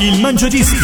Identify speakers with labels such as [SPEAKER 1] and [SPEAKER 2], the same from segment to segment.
[SPEAKER 1] Il Mangiadischi.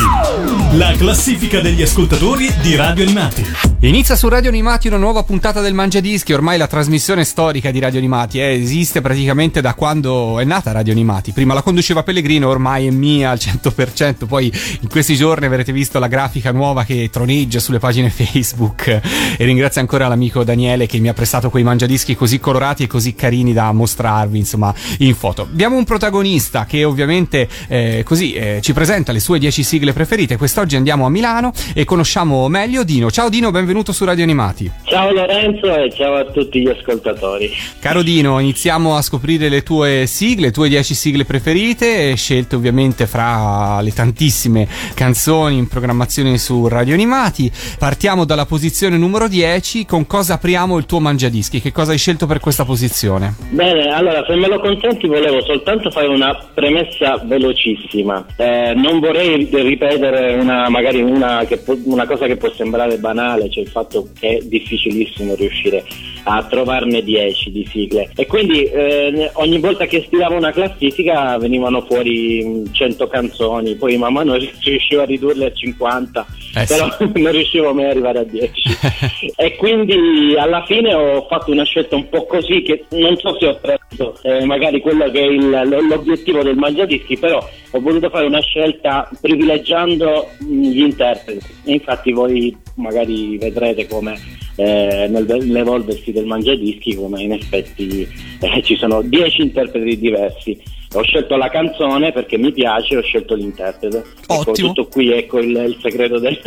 [SPEAKER 1] La classifica degli ascoltatori di Radio Animati.
[SPEAKER 2] Inizia su Radio Animati una nuova puntata del Mangiadischi, ormai la trasmissione storica di Radio Animati eh, esiste praticamente da quando è nata Radio Animati. Prima la conduceva Pellegrino, ormai è mia al 100%, poi in questi giorni avrete visto la grafica nuova che troneggia sulle pagine Facebook e ringrazio ancora l'amico Daniele che mi ha prestato quei Mangiadischi così colorati e così carini da mostrarvi, insomma, in foto. Abbiamo un protagonista che ovviamente eh, così eh, ci presenta le sue 10 sigle preferite. Quest'oggi andiamo a Milano e conosciamo meglio Dino. Ciao Dino, benvenuto su Radio Animati.
[SPEAKER 3] Ciao Lorenzo e ciao a tutti gli ascoltatori.
[SPEAKER 2] Caro Dino, iniziamo a scoprire le tue sigle, le tue 10 sigle preferite, scelte ovviamente fra le tantissime canzoni in programmazione su Radio Animati. Partiamo dalla posizione numero 10, con cosa apriamo il tuo mangiadischi? Che cosa hai scelto per questa posizione?
[SPEAKER 3] Bene, allora se me lo consenti volevo soltanto fare una premessa velocissima. Eh, non vorrei ripetere una, magari una, può, una, cosa che può sembrare banale, cioè il fatto che è difficilissimo riuscire a trovarne 10 di sigle e quindi eh, ogni volta che stilavo una classifica venivano fuori 100 canzoni, poi man mano riuscivo a ridurle a 50, eh però sì. non riuscivo mai ad arrivare a 10 e quindi alla fine ho fatto una scelta un po' così che non so se ho preso eh, magari quello che è il, l'obiettivo del Mangiadischi, però ho voluto fare una scelta privilegiando gli interpreti. Infatti voi magari vedrete come eh, nell'evolversi del mangiadischi come in effetti eh, ci sono 10 interpreti diversi ho scelto la canzone perché mi piace, ho scelto l'interprete. Ecco, tutto qui ecco il, il segreto del,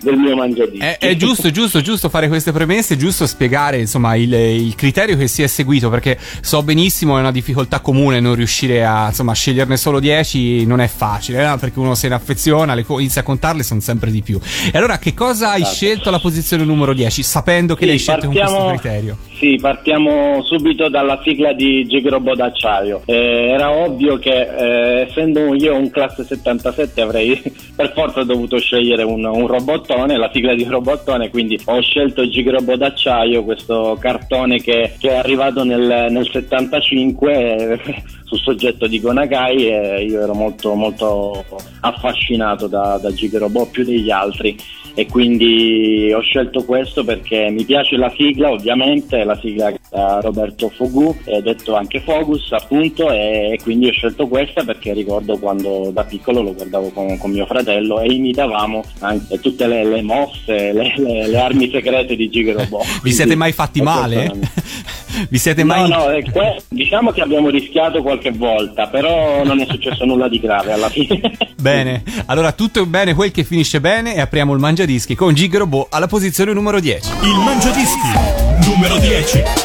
[SPEAKER 3] del, mio mangiadischi.
[SPEAKER 2] È, è, giusto, giusto, giusto fare queste premesse, è giusto spiegare insomma il, il, criterio che si è seguito perché so benissimo è una difficoltà comune non riuscire a insomma, sceglierne solo 10 non è facile eh? perché uno se ne affeziona, le, inizia a contarle sono sempre di più. E allora che cosa hai esatto. scelto alla posizione numero 10 sapendo che sì, l'hai scelto partiamo, con questo criterio?
[SPEAKER 3] Sì, partiamo subito dalla sigla di Gigrobo d'acciaio. Eh, era ovvio che eh, essendo io un classe 77 avrei per forza dovuto scegliere un, un robottone, la sigla di un robottone, quindi ho scelto Gigrobo d'acciaio, questo cartone che, che è arrivato nel, nel 75 sul soggetto di Gonagai e io ero molto, molto affascinato da, da Gigrobo più degli altri e quindi ho scelto questo perché mi piace la sigla ovviamente, la sigla da Roberto Fogu, detto anche Fogus appunto e quindi ho scelto questa perché ricordo quando da piccolo lo guardavo con, con mio fratello e imitavamo anche tutte le, le mosse, le, le, le, armi segrete di Giga Robot.
[SPEAKER 2] Vi siete mai fatti male? Vi siete mai...
[SPEAKER 3] No, no, que- diciamo che abbiamo rischiato qualche volta, però non è successo nulla di grave alla fine.
[SPEAKER 2] bene, allora tutto è bene quel che finisce bene e apriamo il Mangiadischi con Gig Robot alla posizione numero 10.
[SPEAKER 1] Il Mangiadischi numero 10.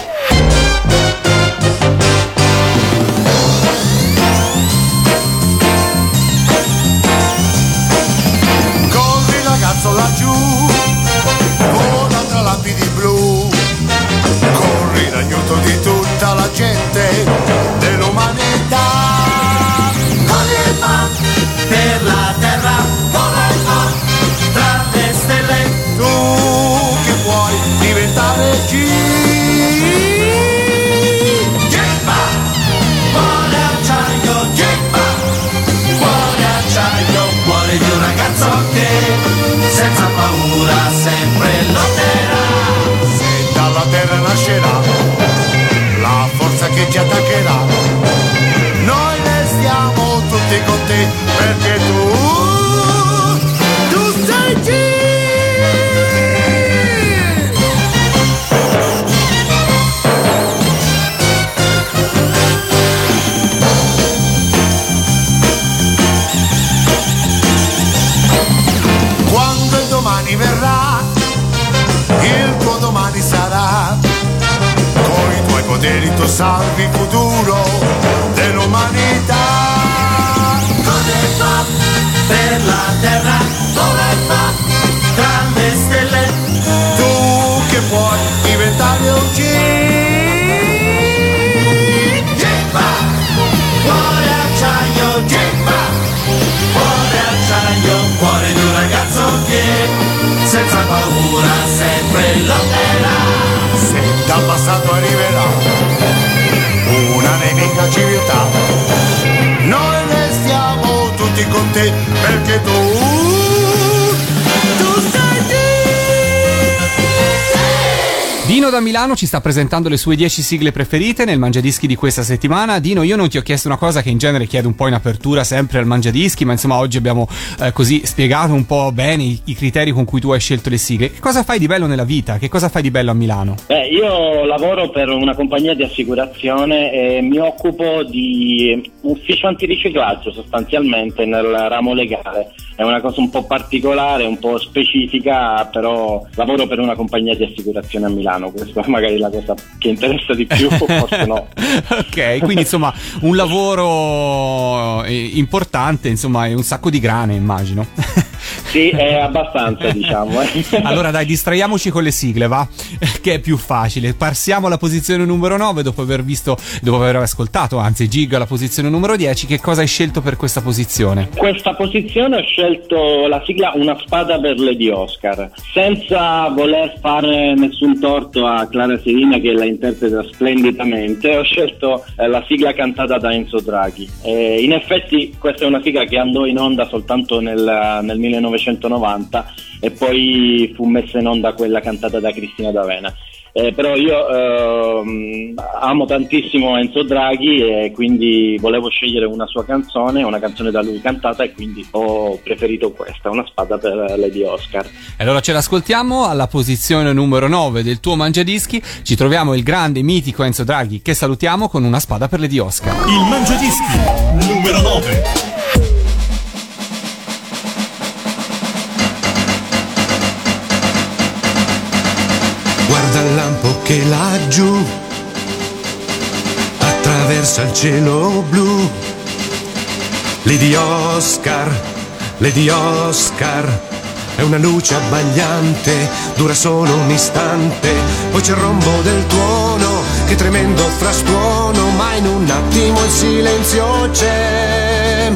[SPEAKER 4] passato arriverà una
[SPEAKER 5] nemica civiltà. Noi restiamo tutti con
[SPEAKER 1] te perché tu
[SPEAKER 2] Dino da Milano ci sta presentando le sue 10 sigle preferite nel Mangiadischi di questa settimana. Dino, io non ti ho chiesto una cosa che in genere chiedo un po' in apertura sempre al Mangiadischi, ma insomma oggi abbiamo eh, così spiegato un po' bene i, i, criteri con cui tu hai scelto le sigle. Che cosa fai di bello nella vita? Che cosa fai di bello a Milano?
[SPEAKER 3] Beh, io lavoro per una compagnia di assicurazione e mi occupo di ufficio antiriciclaggio sostanzialmente nel ramo legale. È una cosa un po' particolare, un po' specifica, però lavoro per una compagnia di assicurazione a Milano questa è magari la cosa che interessa di più, forse no.
[SPEAKER 2] ok, quindi insomma un lavoro eh, importante, insomma, è un sacco di grane, immagino.
[SPEAKER 3] Sì, è abbastanza, diciamo. Eh.
[SPEAKER 2] Allora dai, distraiamoci con le sigle, va? Che è più facile. Passiamo alla posizione numero 9 dopo aver visto, dopo aver ascoltato, anzi, Gig alla posizione numero 10. Che cosa hai scelto per questa posizione?
[SPEAKER 3] Questa posizione ho scelto la sigla Una spada per Lady Oscar, senza voler fare nessun torto a Clara Serina che la interpreta splendidamente. Ho scelto eh, la sigla cantata da Enzo Draghi. E in effetti questa è una sigla che andò in onda soltanto nel, nel 1990 e poi fu messa in onda quella cantata da Cristina D'Avena. Eh, però io ehm, amo tantissimo Enzo Draghi e quindi volevo scegliere una sua canzone, una canzone da lui cantata e quindi ho preferito questa, una spada per Lady Oscar.
[SPEAKER 2] E allora ce l'ascoltiamo alla posizione numero 9 del tuo Mangiadischi, ci troviamo il grande mitico Enzo Draghi che salutiamo con una spada per Lady Oscar.
[SPEAKER 6] Il Mangiadischi numero 9.
[SPEAKER 7] Che laggiù attraversa il cielo blu. Lady Oscar, Lady Oscar, è una luce abbagliante, dura solo un istante, poi c'è il rombo del tuono, che tremendo frastuono, ma in un attimo il silenzio c'è.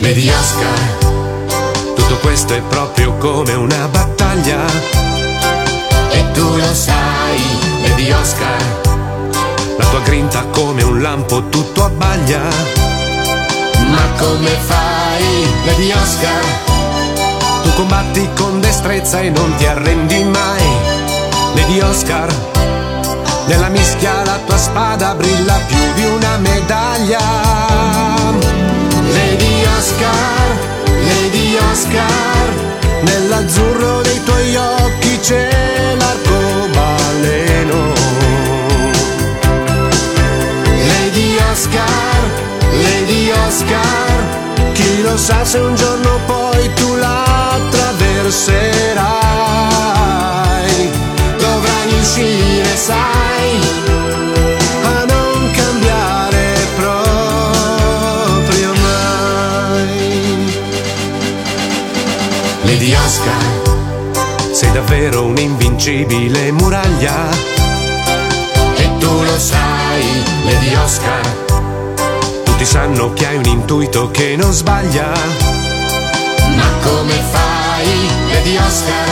[SPEAKER 7] Lady Oscar, tutto questo è proprio come una battaglia Lady Oscar, la tua grinta come un lampo tutto abbaglia. Ma come fai, Lady Oscar? Tu combatti con destrezza e non ti arrendi mai, Lady Oscar. Nella mischia la tua spada brilla più di una medaglia. Lady Oscar, Lady Oscar, nell'azzurro dei tuoi occhi c'è lo sa se un giorno poi tu la attraverserai. Dovrai uscire, sai, a non cambiare proprio mai. Lady Oscar, sei davvero un'invincibile muraglia. E tu lo sai, Lady Oscar. Tutti sanno che hai un intuito che non sbaglia. Ma come fai, Lady Oscar?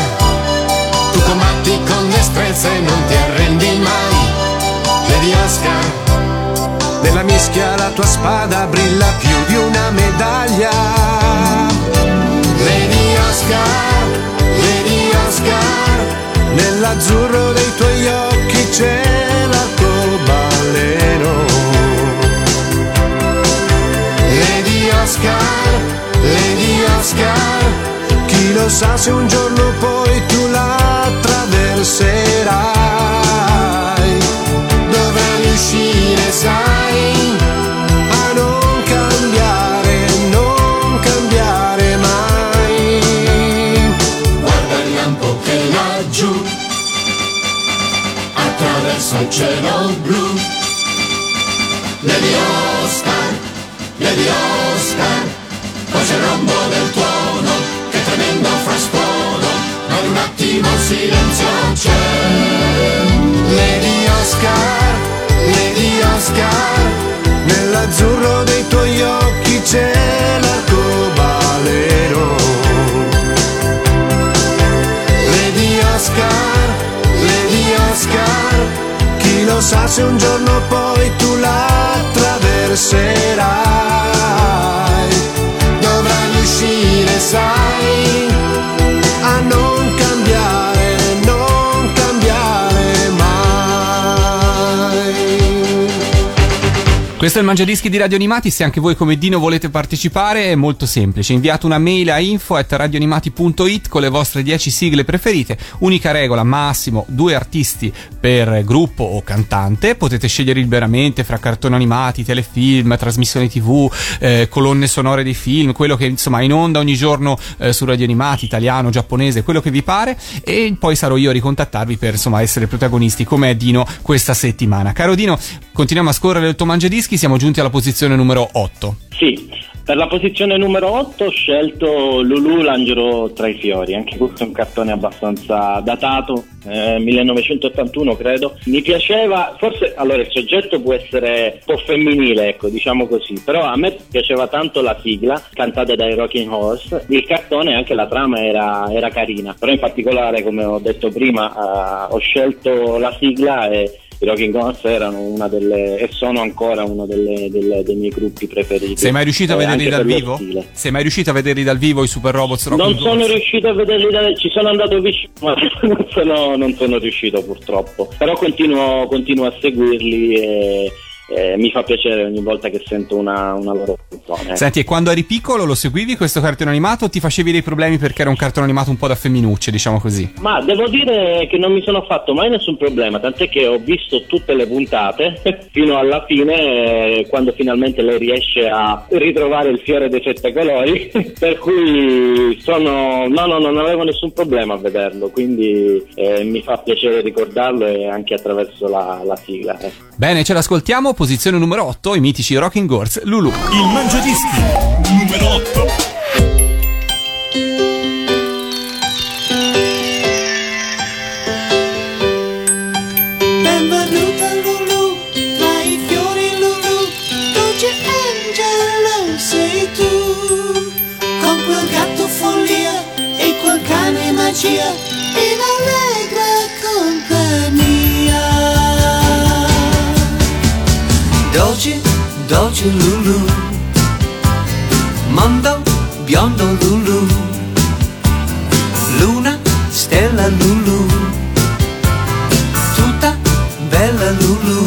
[SPEAKER 7] Tu combatti con destrezza e non ti arrendi mai, Lady Oscar. Nella mischia la tua spada brilla più di una medaglia. Lady Oscar, Lady Oscar, nell'azzurro dei tuoi occhi c'è l'arcobaleno. Oscar, Lady Oscar, chi lo sa se un giorno poi tu la attraverserai. Dovrai uscire, sai, a non cambiare, non cambiare mai. Guarda il lampo che laggiù attraverso il cielo blu. Lady Oscar, Lady Oscar, Lady Oscar, nell'azzurro dei tuoi occhi c'è l'arcobaleno. Lady Oscar, Lady Oscar, chi lo sa se un giorno
[SPEAKER 2] Questo è il Mangiadischi di Radio Animati, se anche voi come Dino volete partecipare è molto semplice, inviate una mail a info.radioanimati.it con le vostre 10 sigle preferite, unica regola, massimo due artisti per gruppo o cantante, potete scegliere liberamente fra cartoni animati, telefilm, trasmissioni tv, eh, colonne sonore dei film, quello che insomma in onda ogni giorno eh, su Radio Animati, italiano, giapponese, quello che vi pare. E poi sarò io a ricontattarvi per insomma essere protagonisti come è Dino questa settimana. Caro Dino, continuiamo a scorrere il tuo Mangiadischi, siamo giunti alla posizione numero 8.
[SPEAKER 3] Sì, per la posizione numero 8 ho scelto Lulu l'angelo tra i fiori, anche questo è un cartone abbastanza datato, eh, 1981 credo. Mi piaceva, forse allora il soggetto può essere un po' femminile, ecco, diciamo così, però a me piaceva tanto la sigla cantata dai Rocking Horse, il cartone anche la trama era, era carina, però in particolare come ho detto prima eh, ho scelto la sigla e i Rocking Horse erano una delle e sono ancora uno delle- delle- dei miei gruppi preferiti.
[SPEAKER 2] Sei mai riuscito a
[SPEAKER 3] Eh,
[SPEAKER 2] vederli
[SPEAKER 3] anche
[SPEAKER 2] dal vivo? Sei mai riuscito a vederli dal vivo i Super Robots Rock
[SPEAKER 3] Non sono
[SPEAKER 2] Rolls?
[SPEAKER 3] riuscito a vederli, da- ci sono andato vicino, ma non sono, non sono riuscito purtroppo. Però continuo, continuo a seguirli e, e mi fa piacere ogni volta che sento una, una loro canzone.
[SPEAKER 2] Senti, e quando eri piccolo lo seguivi questo cartone animato o ti facevi dei problemi perché era un cartone animato un po' da femminucce, diciamo così?
[SPEAKER 3] Ma devo dire che non mi sono fatto mai nessun problema, tant'è che ho visto tutte le puntate fino alla fine, eh, quando finalmente lei riesce a ritrovare il fiore dei sette colori, per cui sono... No, no, non avevo nessun problema a vederlo, quindi eh, mi fa piacere ricordarlo e anche attraverso la, la sigla. eh.
[SPEAKER 2] Bene, ce l'ascoltiamo, posizione numero 8, i mitici Rocking Horse, Lulu.
[SPEAKER 6] Il Mangiadischi numero 8.
[SPEAKER 8] Benvenuta Lulu, tra i fiori Lulu, dolce angelo sei tu. Con quel gatto follia e quel cane magia, in allegra compagnia. Dolce, dolce Lulu, mondo biondo Lulu, luna, stella Lulu. Tutta bella Lulu,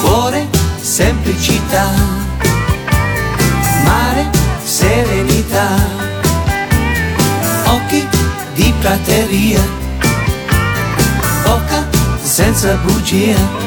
[SPEAKER 8] cuore, semplicità, mare, serenità, occhi di prateria, bocca senza bugia.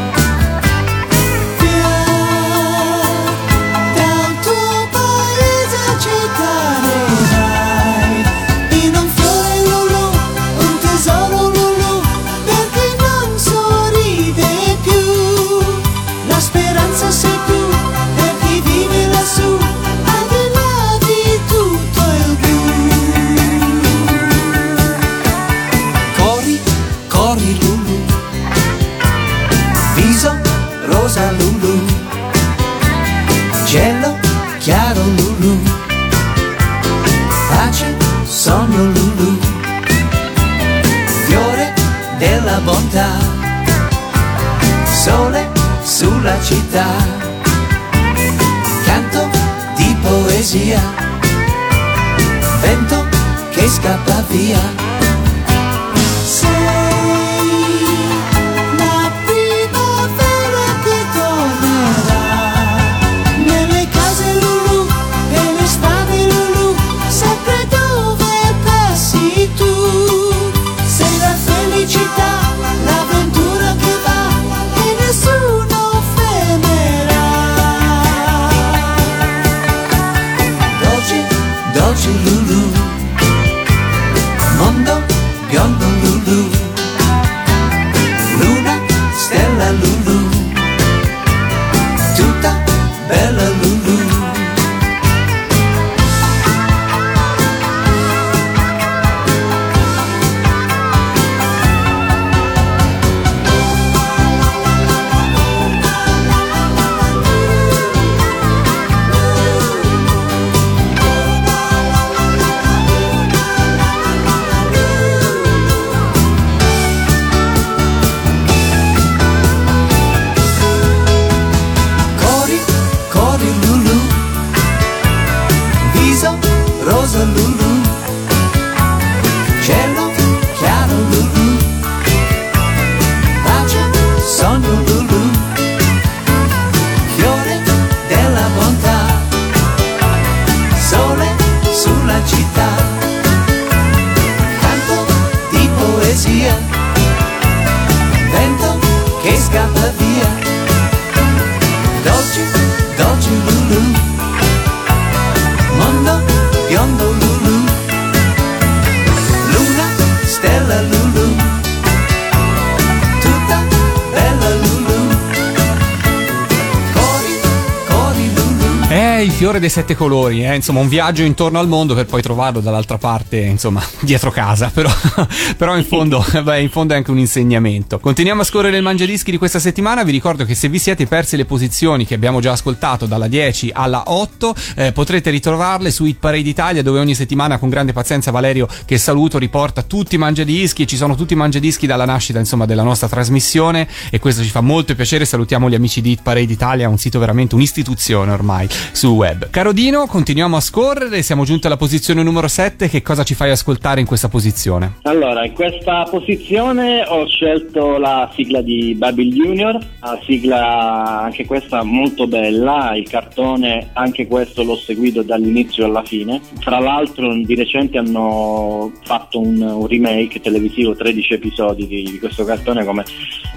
[SPEAKER 8] Fiore
[SPEAKER 2] dei sette colori, eh? insomma un viaggio intorno al mondo per poi trovarlo dall'altra parte, insomma, dietro casa, però, però in, fondo, beh, in fondo è anche un insegnamento. Continuiamo a scorrere il mangiadischi di questa settimana, vi ricordo che se vi siete persi le posizioni che abbiamo già ascoltato dalla 10 alla 8, eh, potrete ritrovarle su Hit Parade Italia dove ogni settimana con grande pazienza Valerio, che saluto, riporta tutti i mangiadischi e ci sono tutti i mangiadischi dalla nascita insomma della nostra trasmissione e questo ci fa molto piacere, salutiamo gli amici di Hit Parade Italia, un sito veramente un'istituzione ormai sul web. Caro Dino, continuiamo a scorrere, siamo giunti alla posizione numero 7, che cosa ci fai ascoltare in questa posizione?
[SPEAKER 3] Allora, in questa posizione ho scelto la sigla di Babil Junior, la sigla anche questa molto bella, il cartone anche questo l'ho seguito dall'inizio alla fine. Tra l'altro di recente hanno fatto un, un remake televisivo, 13 episodi di, di questo cartone come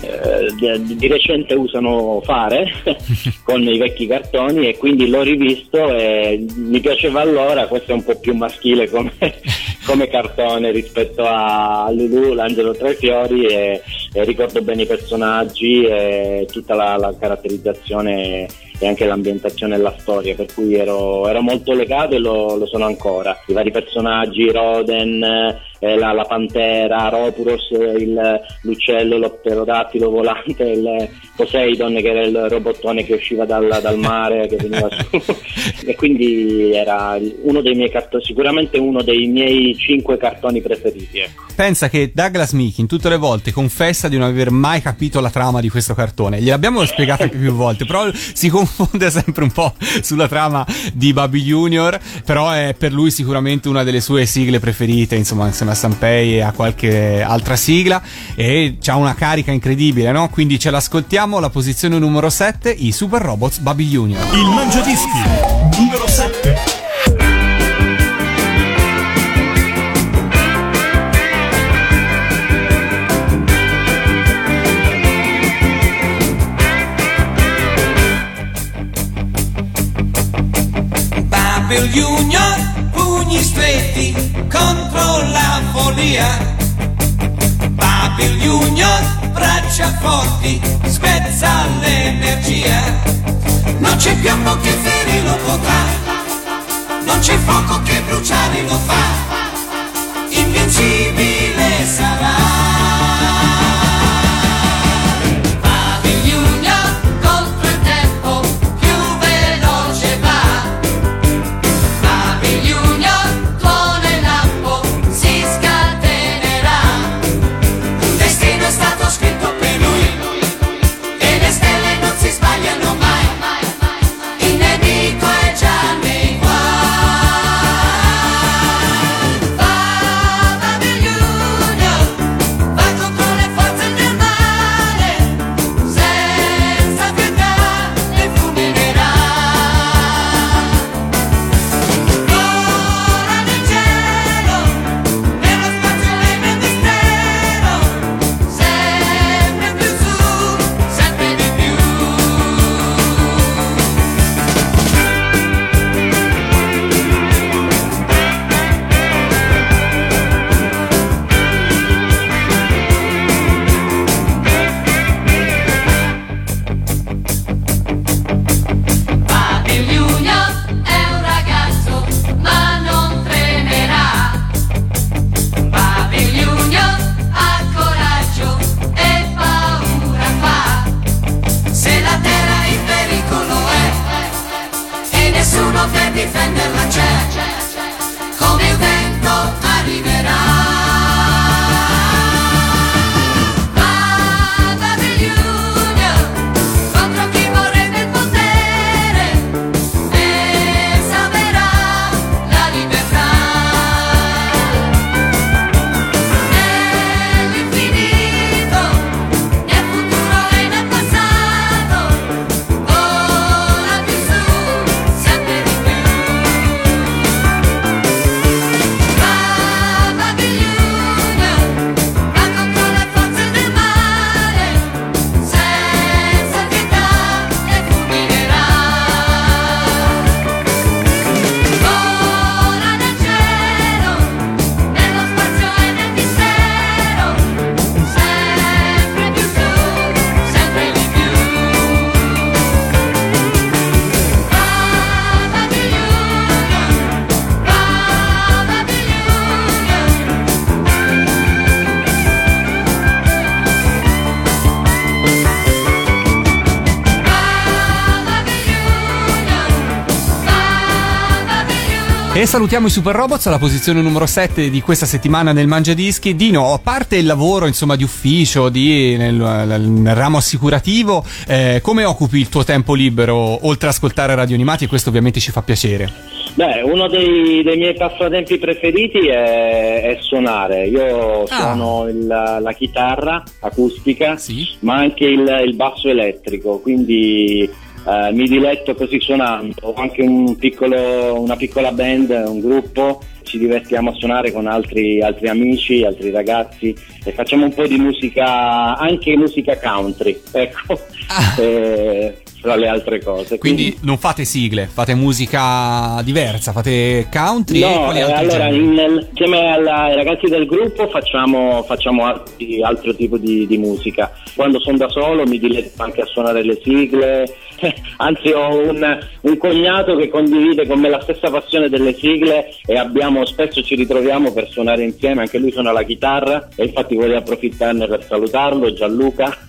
[SPEAKER 3] eh, di, di recente usano fare con i vecchi cartoni e quindi l'ho rivisto e mi piaceva allora, questo è un po' più maschile come, come cartone rispetto a Lulu, l'angelo tra i fiori e, e ricordo bene i personaggi e tutta la, la caratterizzazione e anche l'ambientazione e la storia, per cui ero, ero molto legato e lo, lo sono ancora. I vari personaggi, Roden, eh, la, la pantera, Ropuros, il, l'uccello, lo pterodattilo volante, il Poseidon che era il robottone che usciva dal, dal mare, che veniva su. e quindi era uno dei miei cartoni, sicuramente uno dei miei cinque cartoni preferiti. Ecco.
[SPEAKER 2] Pensa che Douglas Meekin tutte le volte confessa di non aver mai capito la trama di questo cartone. Gliel'abbiamo spiegato anche più volte, però si confonde sempre un po' sulla trama di Baby Junior, però è per lui sicuramente una delle sue sigle preferite, insomma, insieme a Sanpei e a qualche altra sigla e c'ha una carica incredibile, no? Quindi ce l'ascoltiamo alla posizione numero 7, i Super Robots Baby Junior.
[SPEAKER 6] Il Mangiadischi numero 7.
[SPEAKER 9] Babil Junior, pugni stretti contro la follia. Babil Junior, braccia forti, spezza l'energia. Non c'è piombo che ferirlo potrà, non c'è fuoco che bruciare lo fa. Invincibile sarà.
[SPEAKER 2] Salutiamo i Super Robots alla posizione numero 7 di questa settimana nel Mangia Dischi. Dino, a parte il lavoro insomma di ufficio, di, nel, nel ramo assicurativo, eh, come occupi il tuo tempo libero oltre a ascoltare radio animati? E questo ovviamente ci fa piacere.
[SPEAKER 3] Beh, uno dei, dei miei passatempi preferiti è, è suonare. Io suono il- la chitarra acustica, ma anche il, il basso elettrico, quindi eh, mi diletto così suonando. Ho anche un piccolo- una piccola band, un gruppo, ci divertiamo a suonare con altri, altri amici, altri ragazzi e facciamo un po' di musica, anche musica country, ecco, eh, fra le altre cose.
[SPEAKER 2] Quindi non fate sigle, fate musica diversa, fate country
[SPEAKER 3] No, eh, allora in- insieme alla- ai ragazzi del gruppo facciamo, facciamo altri- altro tipo di, di musica. Quando sono da solo mi diletto anche a suonare le sigle, anzi ho un, un cognato che condivide con me la stessa passione delle sigle e abbiamo, spesso ci ritroviamo per suonare insieme, anche lui suona la chitarra e infatti vorrei approfittarne per salutarlo, Gianluca,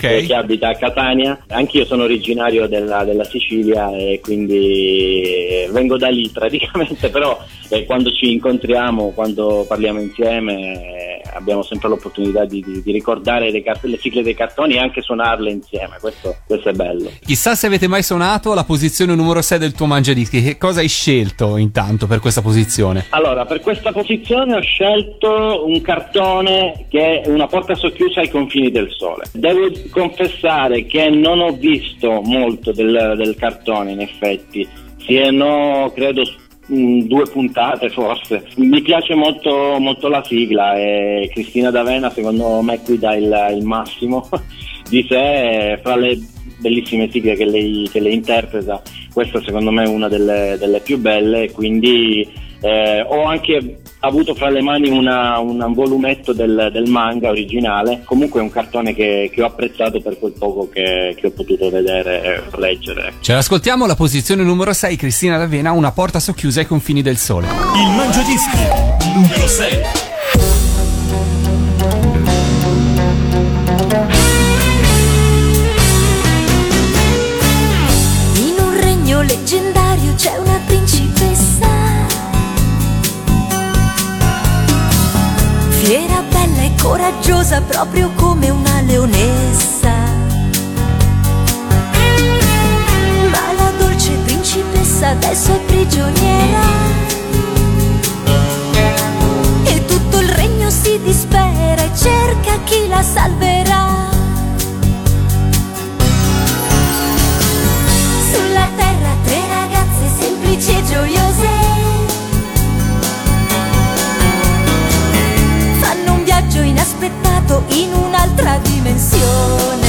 [SPEAKER 3] eh, che abita a Catania. Anch'io sono originario della, della Sicilia e quindi vengo da lì praticamente, però eh, quando ci incontriamo, quando parliamo insieme, eh, abbiamo sempre l'opportunità di, di- di ricordare cart- le sigle dei cartoni e anche suonarle insieme, questo, questo è bello.
[SPEAKER 2] Chissà se avete mai suonato la posizione numero 6 del tuo Mangia Dischi. Che cosa hai scelto intanto per questa posizione?
[SPEAKER 3] Allora, per questa posizione ho scelto un cartone che è una porta socchiusa ai confini del sole. Devo confessare che non ho visto molto del, del cartone, in effetti. Siano, credo, mm, due puntate forse. Mi piace molto, molto la sigla e Cristina D'Avena secondo me qui dà il, il massimo di sé fra le bellissime sigle che lei, che lei interpreta. Questa secondo me è una delle, delle più belle, quindi eh, ho anche avuto fra le mani una- un volumetto del, del manga originale, comunque è un cartone che, che ho apprezzato per quel poco che, che ho potuto vedere e leggere.
[SPEAKER 2] Ce l'ascoltiamo alla posizione numero 6, Cristina D'Avena, una porta socchiusa ai confini del sole.
[SPEAKER 6] Il Mangia Dischi numero 6.
[SPEAKER 10] Proprio come una leonessa. Ma la dolce principessa adesso è prigioniera. E tutto il regno si dispera e cerca chi la salverà. Sulla terra tre ragazze semplici e gioiose in un'altra dimensione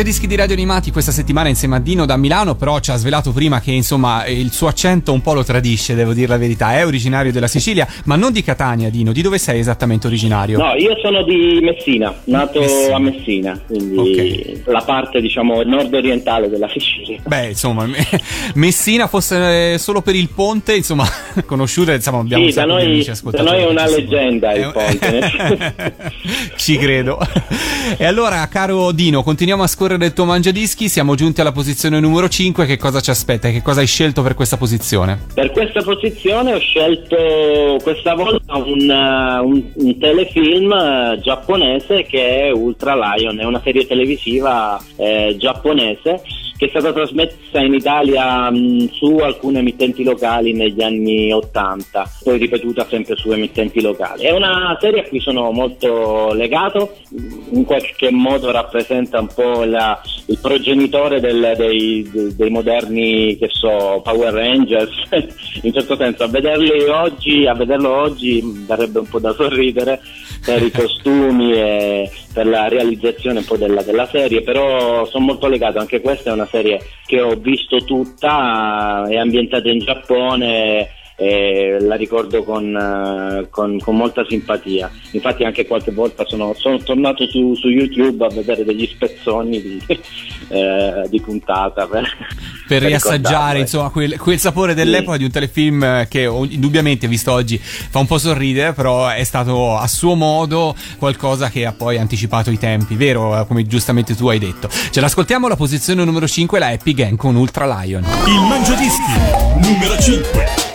[SPEAKER 2] Mangiadischi di Radio Animati questa settimana insieme a Dino da Milano, però ci ha svelato prima che insomma il suo accento un po' lo tradisce, devo dire la verità. È originario della Sicilia, ma non di Catania, Dino. Di dove sei esattamente originario?
[SPEAKER 3] No, io sono di Messina, nato
[SPEAKER 2] Messina.
[SPEAKER 3] a Messina, quindi la parte diciamo nord-orientale della Sicilia.
[SPEAKER 2] Beh, insomma, me- Messina fosse eh, solo per il ponte, insomma, conosciuta, insomma, abbiamo
[SPEAKER 3] Sì, da noi, da noi è una leggenda il
[SPEAKER 2] Eh,
[SPEAKER 3] ponte.
[SPEAKER 2] Ci credo. E allora, caro Dino, continuiamo a scorrere il tuo mangiadischi. Siamo giunti alla posizione numero 5. Che cosa ci aspetta? Che cosa hai scelto per questa posizione?
[SPEAKER 3] Per questa posizione ho scelto questa volta un, uh, un- un telefilm uh, giapponese che è Ultra Lion, è una serie televisiva eh, giapponese che è stata trasmessa in Italia mh, su alcune emittenti locali negli anni 80, poi ripetuta sempre su emittenti locali. È una serie a cui sono molto legato, in qualche modo rappresenta un po' la- il progenitore del- dei, dei- moderni, che so, Power Rangers, in certo senso. A vederli oggi, a vederlo oggi mh, darebbe un po' da sorridere per i costumi e per la realizzazione un po' della, della serie, però sono molto legato, anche questa è una serie che ho visto tutta, è ambientata in Giappone e la ricordo con, eh, con- con molta simpatia. Infatti anche qualche volta sono, sono tornato su, su YouTube a vedere degli spezzoni di, eh, di puntata per,
[SPEAKER 2] Per riassaggiare,
[SPEAKER 3] eh.
[SPEAKER 2] insomma, quel, quel sapore dell'epoca di un telefilm eh, che indubbiamente, visto oggi, fa un po' sorridere, però è stato a suo modo qualcosa che ha poi anticipato i tempi, vero? Eh, Come giustamente tu hai detto. Ce l'ascoltiamo alla posizione numero 5, la Happy Gang con Ultra Lion.
[SPEAKER 6] Il Mangiadischi numero 5.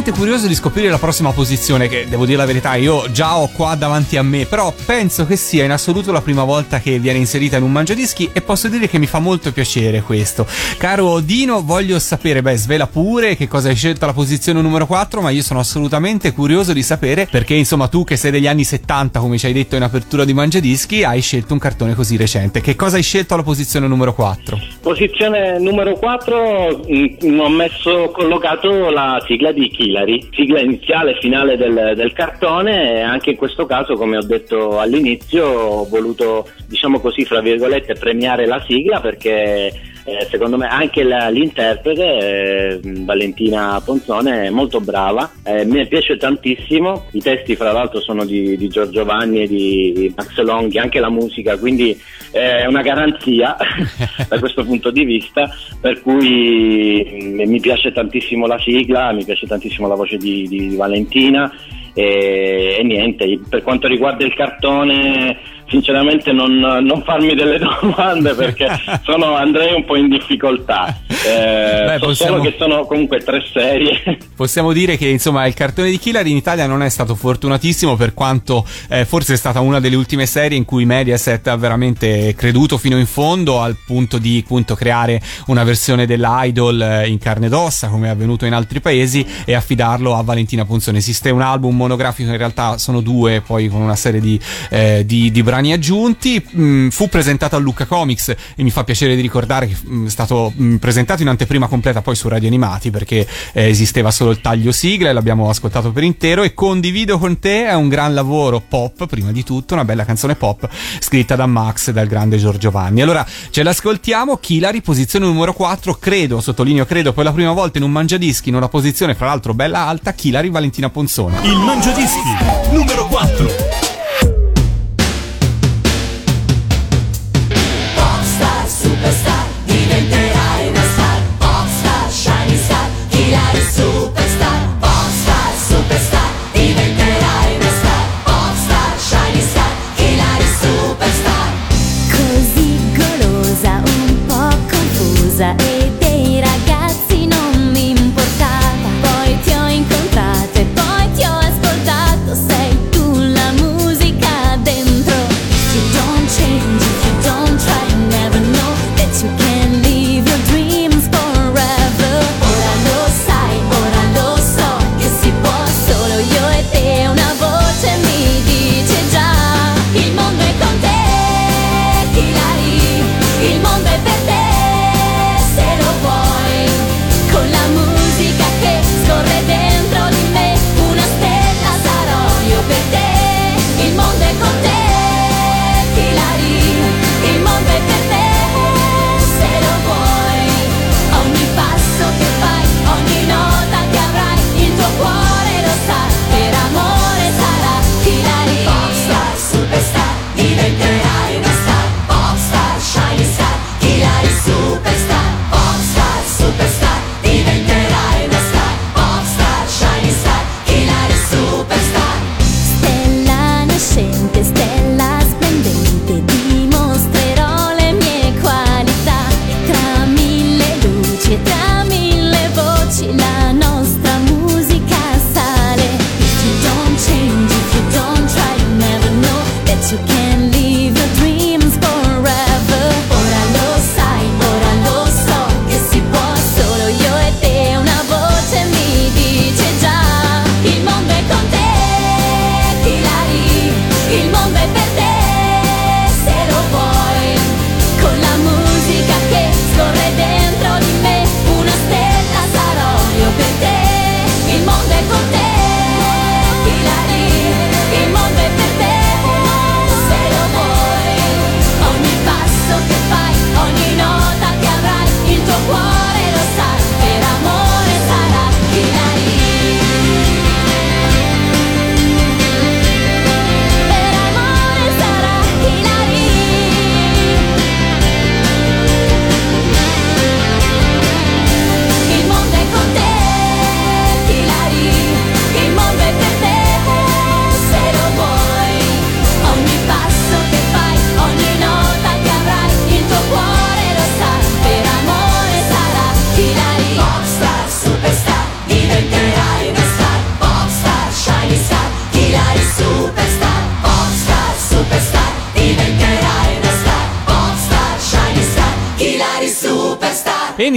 [SPEAKER 2] Veramente curioso di scoprire la prossima posizione, che devo dire la verità, io già ho qua davanti a me, però penso che sia in assoluto la prima volta che viene inserita in un mangiadischi e posso dire che mi fa molto piacere questo. Caro Dino, voglio sapere, beh, svela pure che cosa hai scelto alla posizione numero 4, ma io sono assolutamente curioso di sapere perché, insomma, tu che sei degli anni 70, come ci hai detto in apertura di mangiadischi, hai scelto un cartone così recente. Che cosa hai scelto alla posizione numero 4?
[SPEAKER 3] Posizione numero 4 mh, ho messo collocato la sigla di Killary, sigla iniziale e finale del, del cartone e anche in questo caso come ho detto all'inizio ho voluto diciamo così fra virgolette premiare la sigla perché eh, secondo me anche la- l'interprete eh, Valentina Ponzone è molto brava, eh, mi piace tantissimo, i testi fra l'altro sono di, di Giorgio Vanni e di Max Longhi, anche la musica, quindi eh, è una garanzia da questo punto di vista, per cui mm, mi piace tantissimo la sigla, mi piace tantissimo la voce di, di Valentina e, e niente, per quanto riguarda il cartone sinceramente non, non farmi delle domande perché sono, andrei un po' in difficoltà. Eh,
[SPEAKER 2] Beh,
[SPEAKER 3] so
[SPEAKER 2] possiamo-
[SPEAKER 3] solo che sono comunque tre serie.
[SPEAKER 2] Possiamo dire che insomma il cartone di Killer in Italia non è stato fortunatissimo per quanto eh, forse è stata una delle ultime serie in cui Mediaset ha veramente creduto fino in fondo al punto di appunto creare una versione dell'Idol eh, in carne ed ossa come è avvenuto in altri paesi e affidarlo a Valentina Punzone. Esiste un album monografico, in realtà sono due, poi con una serie di, eh, di- di brani aggiunti. Mm, fu presentato a Lucca Comics e mi fa piacere di ricordare che mm, è stato mm, presentato in anteprima completa poi su Radio Animati perché eh, esisteva solo il taglio sigla e l'abbiamo ascoltato per intero e condivido con te è un gran lavoro pop prima di tutto una bella canzone pop scritta da Max e dal grande Giorgio Vanni allora ce l'ascoltiamo Kilari posizione numero 4 credo sottolineo credo per la prima volta in un mangiadischi in una posizione fra l'altro bella alta Kilari Valentina Ponzone
[SPEAKER 10] Il Mangiadischi numero 4.
[SPEAKER 2] casa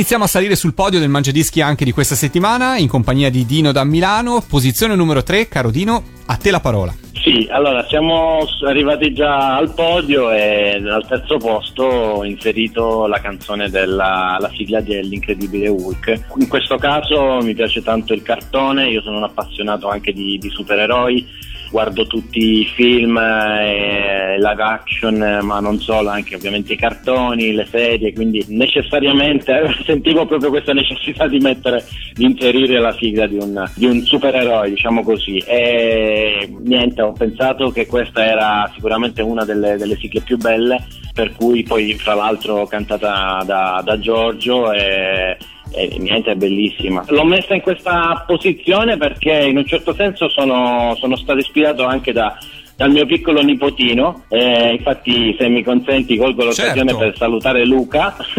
[SPEAKER 2] iniziamo a salire sul podio del Mangiadischi anche di questa settimana in compagnia di Dino da Milano, posizione numero 3, caro Dino, a te la parola.
[SPEAKER 3] Sì, allora siamo arrivati già al podio e al terzo posto ho inserito la canzone della la sigla dell'Incredibile Hulk. In questo caso mi piace tanto il cartone, io sono un appassionato anche di, di supereroi, guardo tutti i film, eh, live action, ma non solo, anche ovviamente i cartoni, le serie, quindi necessariamente sentivo proprio questa necessità di mettere, di inserire la sigla di un, di un supereroe, diciamo così. E niente, ho pensato che questa era sicuramente una delle, delle sigle più belle, per cui poi fra l'altro cantata da, da Giorgio e, e niente, è bellissima. L'ho messa in questa posizione perché in un certo senso sono, sono stato ispirato anche da, dal mio piccolo nipotino, eh, infatti se mi consenti colgo l'occasione
[SPEAKER 2] Certo.
[SPEAKER 3] per salutare Luca,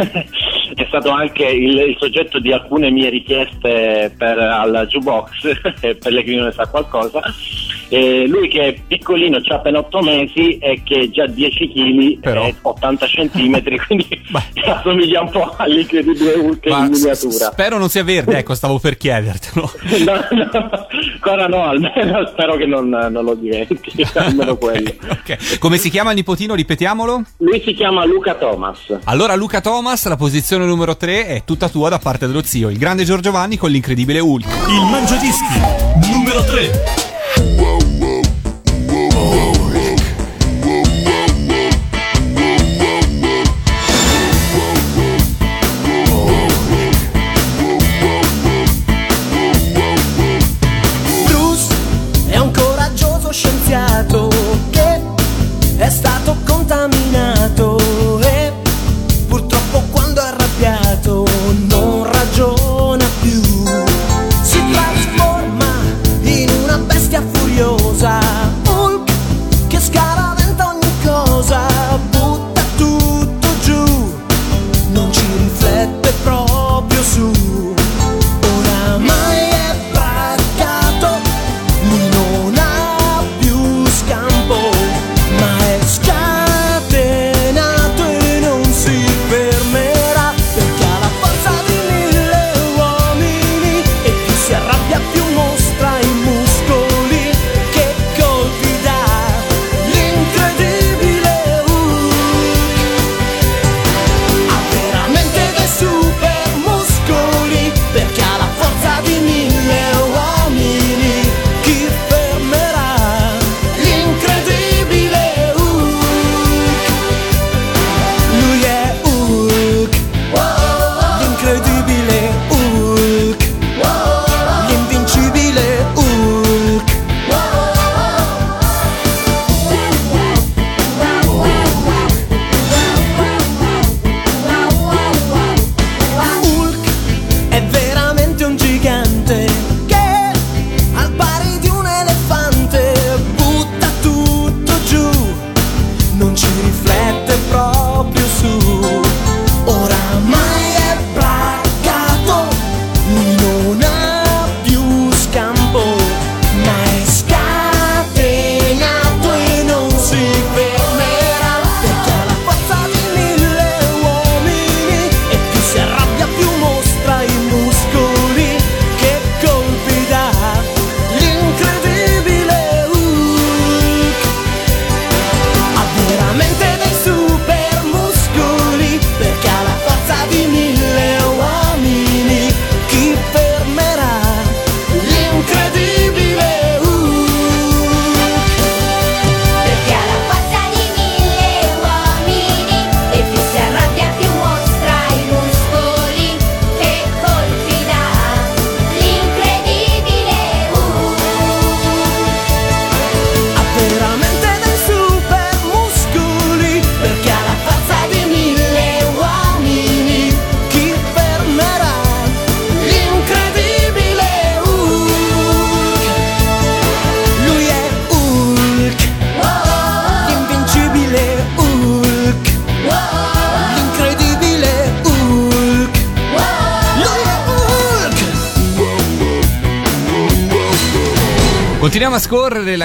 [SPEAKER 3] è stato anche il, il soggetto di alcune mie richieste per, alla jukebox, e Pellegrino ne sa qualcosa, e lui che è piccolino, ha appena 8 mesi e che già 10 kg
[SPEAKER 2] Però.
[SPEAKER 3] e 80 centimetri, quindi assomiglia un po' all'incredibile Hulk in
[SPEAKER 2] s-
[SPEAKER 3] miniatura.
[SPEAKER 2] spero non sia verde, ecco, stavo per chiedertelo.
[SPEAKER 3] No, no, ancora no, almeno spero che non, non lo diventi, almeno quello.
[SPEAKER 2] Ok. Come si chiama il nipotino? Ripetiamolo.
[SPEAKER 3] Lui si chiama Luca Thomas.
[SPEAKER 2] Allora Luca Thomas, la posizione numero 3 è tutta tua da parte dello zio, il grande Giorgio Vanni con l'incredibile Hulk.
[SPEAKER 6] Il Mangiadischi numero 3.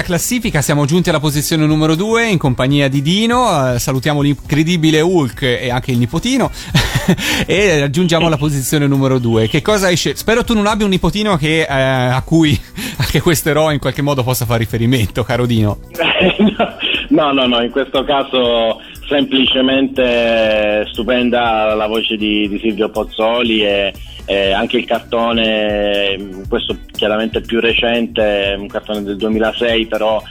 [SPEAKER 2] Scorrere la classifica, siamo giunti alla posizione numero 2 in compagnia di Dino, eh, salutiamo l'incredibile Hulk e anche il nipotino. e aggiungiamo la posizione numero 2. Che cosa scelto? Spero tu non abbia un nipotino che, eh, a cui anche questo eroe in qualche modo possa fare riferimento, caro Dino.
[SPEAKER 3] no, no, no, in questo caso semplicemente stupenda la voce di, di Silvio Pozzoli e, e anche il cartone, questo chiaramente più recente, un cartone del 2006, però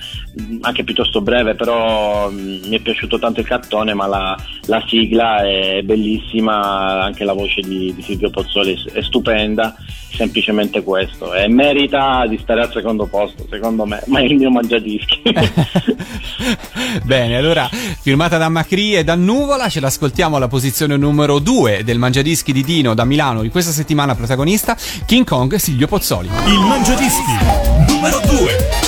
[SPEAKER 3] anche piuttosto breve, però mh, mi è piaciuto tanto il cartone, ma la, la sigla è bellissima, anche la voce di, di Silvio Pozzoli è, è stupenda, semplicemente questo, e merita di stare al secondo posto, secondo me, ma è il mio mangiadischi.
[SPEAKER 2] Bene, allora, firmata da Macri e da Nuvola, ce l'ascoltiamo alla posizione numero 2 del Mangiadischi di Dino da Milano di questa settimana protagonista, King Kong e Silvio Pozzoli.
[SPEAKER 6] Il Mangiadischi numero 2.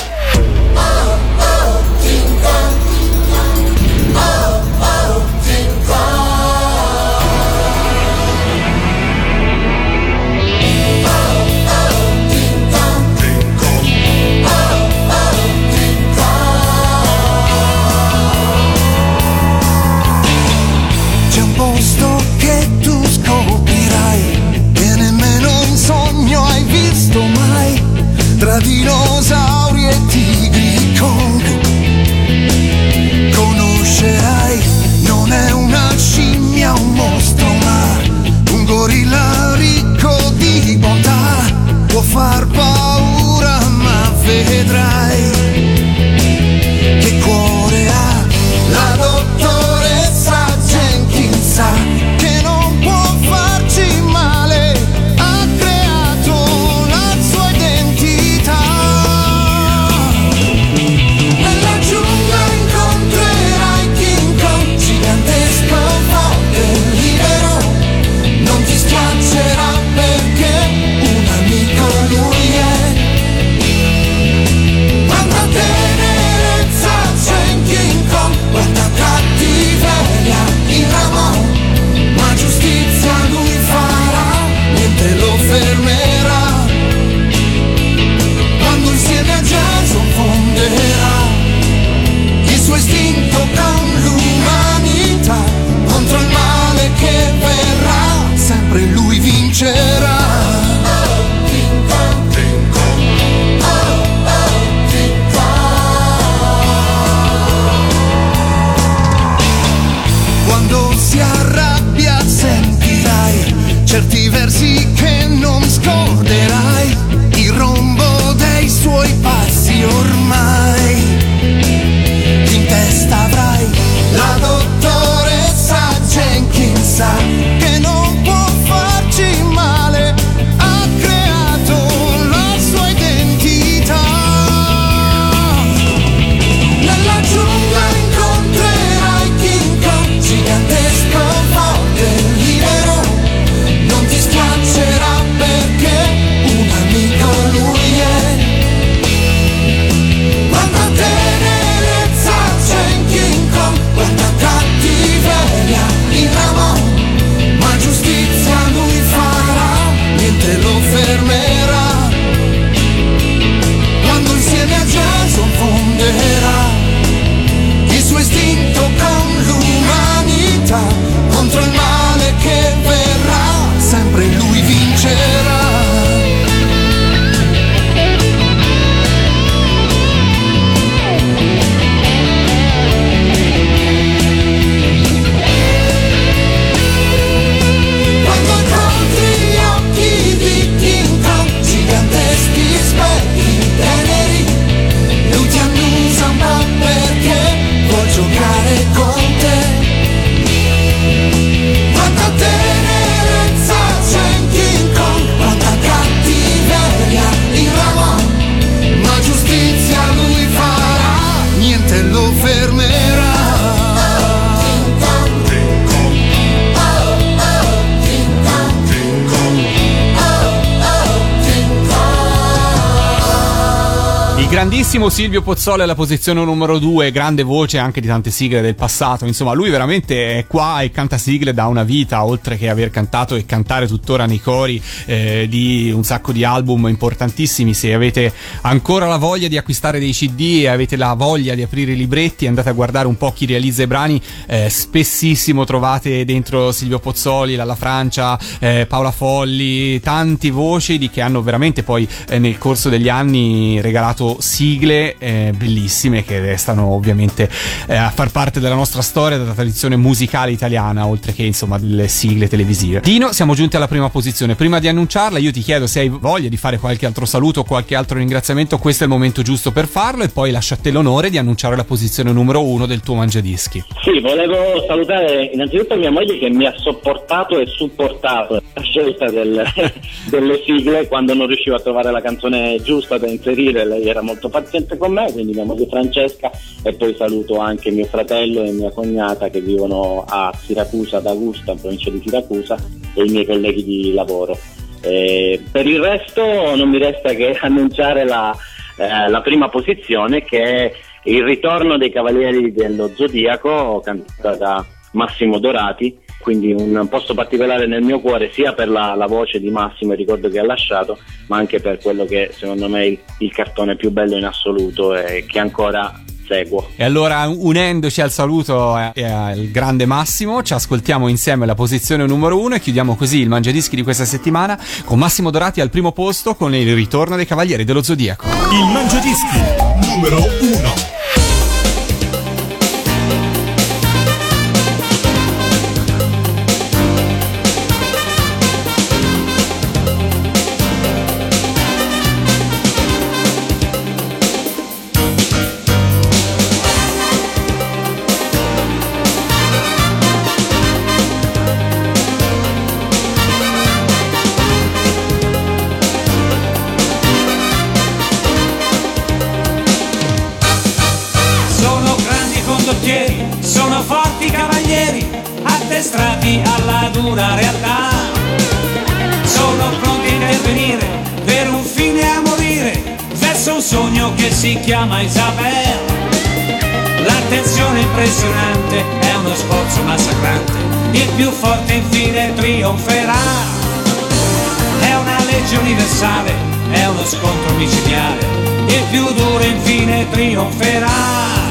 [SPEAKER 2] Grandissimo Silvio Pozzola alla posizione numero 2, grande voce anche di tante sigle del passato. Insomma, lui veramente è qua e canta sigle da una vita, oltre che aver cantato e cantare tuttora nei cori eh, di un sacco di album importantissimi. Se avete ancora la voglia di acquistare dei CD e avete la voglia di aprire i libretti, andate a guardare un po' chi realizza i brani. Eh, spessissimo trovate dentro Silvio Pozzoli, Lalla Francia, eh, Paola Folli, tanti voci di che hanno veramente poi eh, nel corso degli anni regalato sigle eh, bellissime che restano ovviamente eh, a far parte della nostra storia, della tradizione musicale italiana, oltre che insomma delle sigle televisive. Dino, siamo giunti alla prima posizione. Prima di annunciarla, io ti chiedo se hai voglia di fare qualche altro saluto o qualche altro ringraziamento, questo è il momento giusto per farlo e poi lascio a te l'onore di annunciare la posizione numero uno del tuo mangiadischi.
[SPEAKER 3] Sì, volevo salutare innanzitutto mia moglie che mi ha sopportato e supportato la scelta del- delle sigle quando non riuscivo a trovare la canzone giusta da inserire, lei era molto paziente con me, quindi mia moglie Francesca e poi saluto anche mio fratello e mia cognata che vivono a Siracusa, ad Augusta, in provincia di Siracusa e i miei colleghi di lavoro. Eh, per il resto non mi resta che annunciare la, eh, la prima posizione che è il ritorno dei Cavalieri dello Zodiaco, cantata da Massimo Dorati, quindi un posto particolare nel mio cuore sia per la, la voce di Massimo, il ricordo che ha lasciato, ma anche per quello che secondo me è il, il cartone più bello in assoluto e che ancora seguo.
[SPEAKER 2] E allora, unendoci al saluto eh, e al grande Massimo, ci ascoltiamo insieme la posizione numero uno e chiudiamo così il Mangiadischi di questa settimana con Massimo Dorati al primo posto con il ritorno dei Cavalieri dello Zodiaco.
[SPEAKER 6] Il Mangiadischi numero 1.
[SPEAKER 9] Si chiama Isabel. L'attenzione impressionante è uno sforzo massacrante, il più forte infine trionferà. È una legge universale, è uno scontro micidiale, il più duro infine trionferà.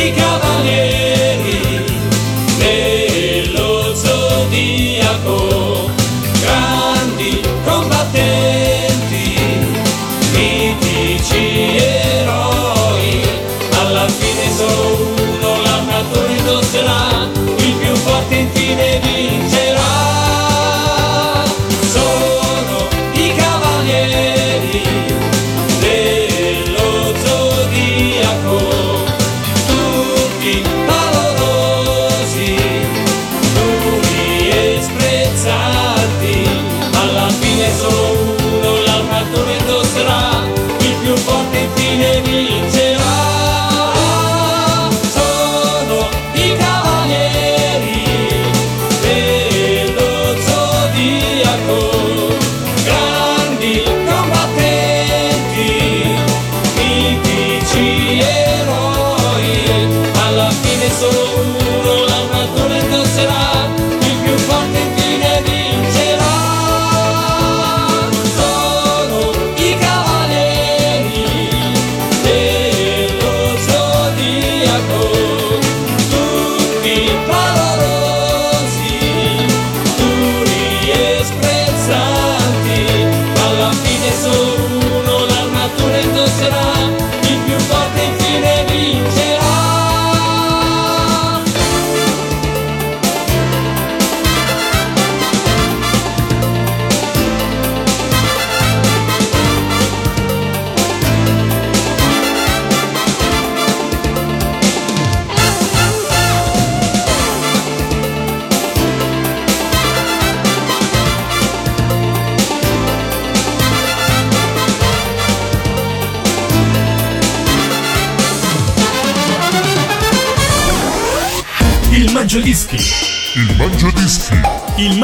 [SPEAKER 9] I cavalieri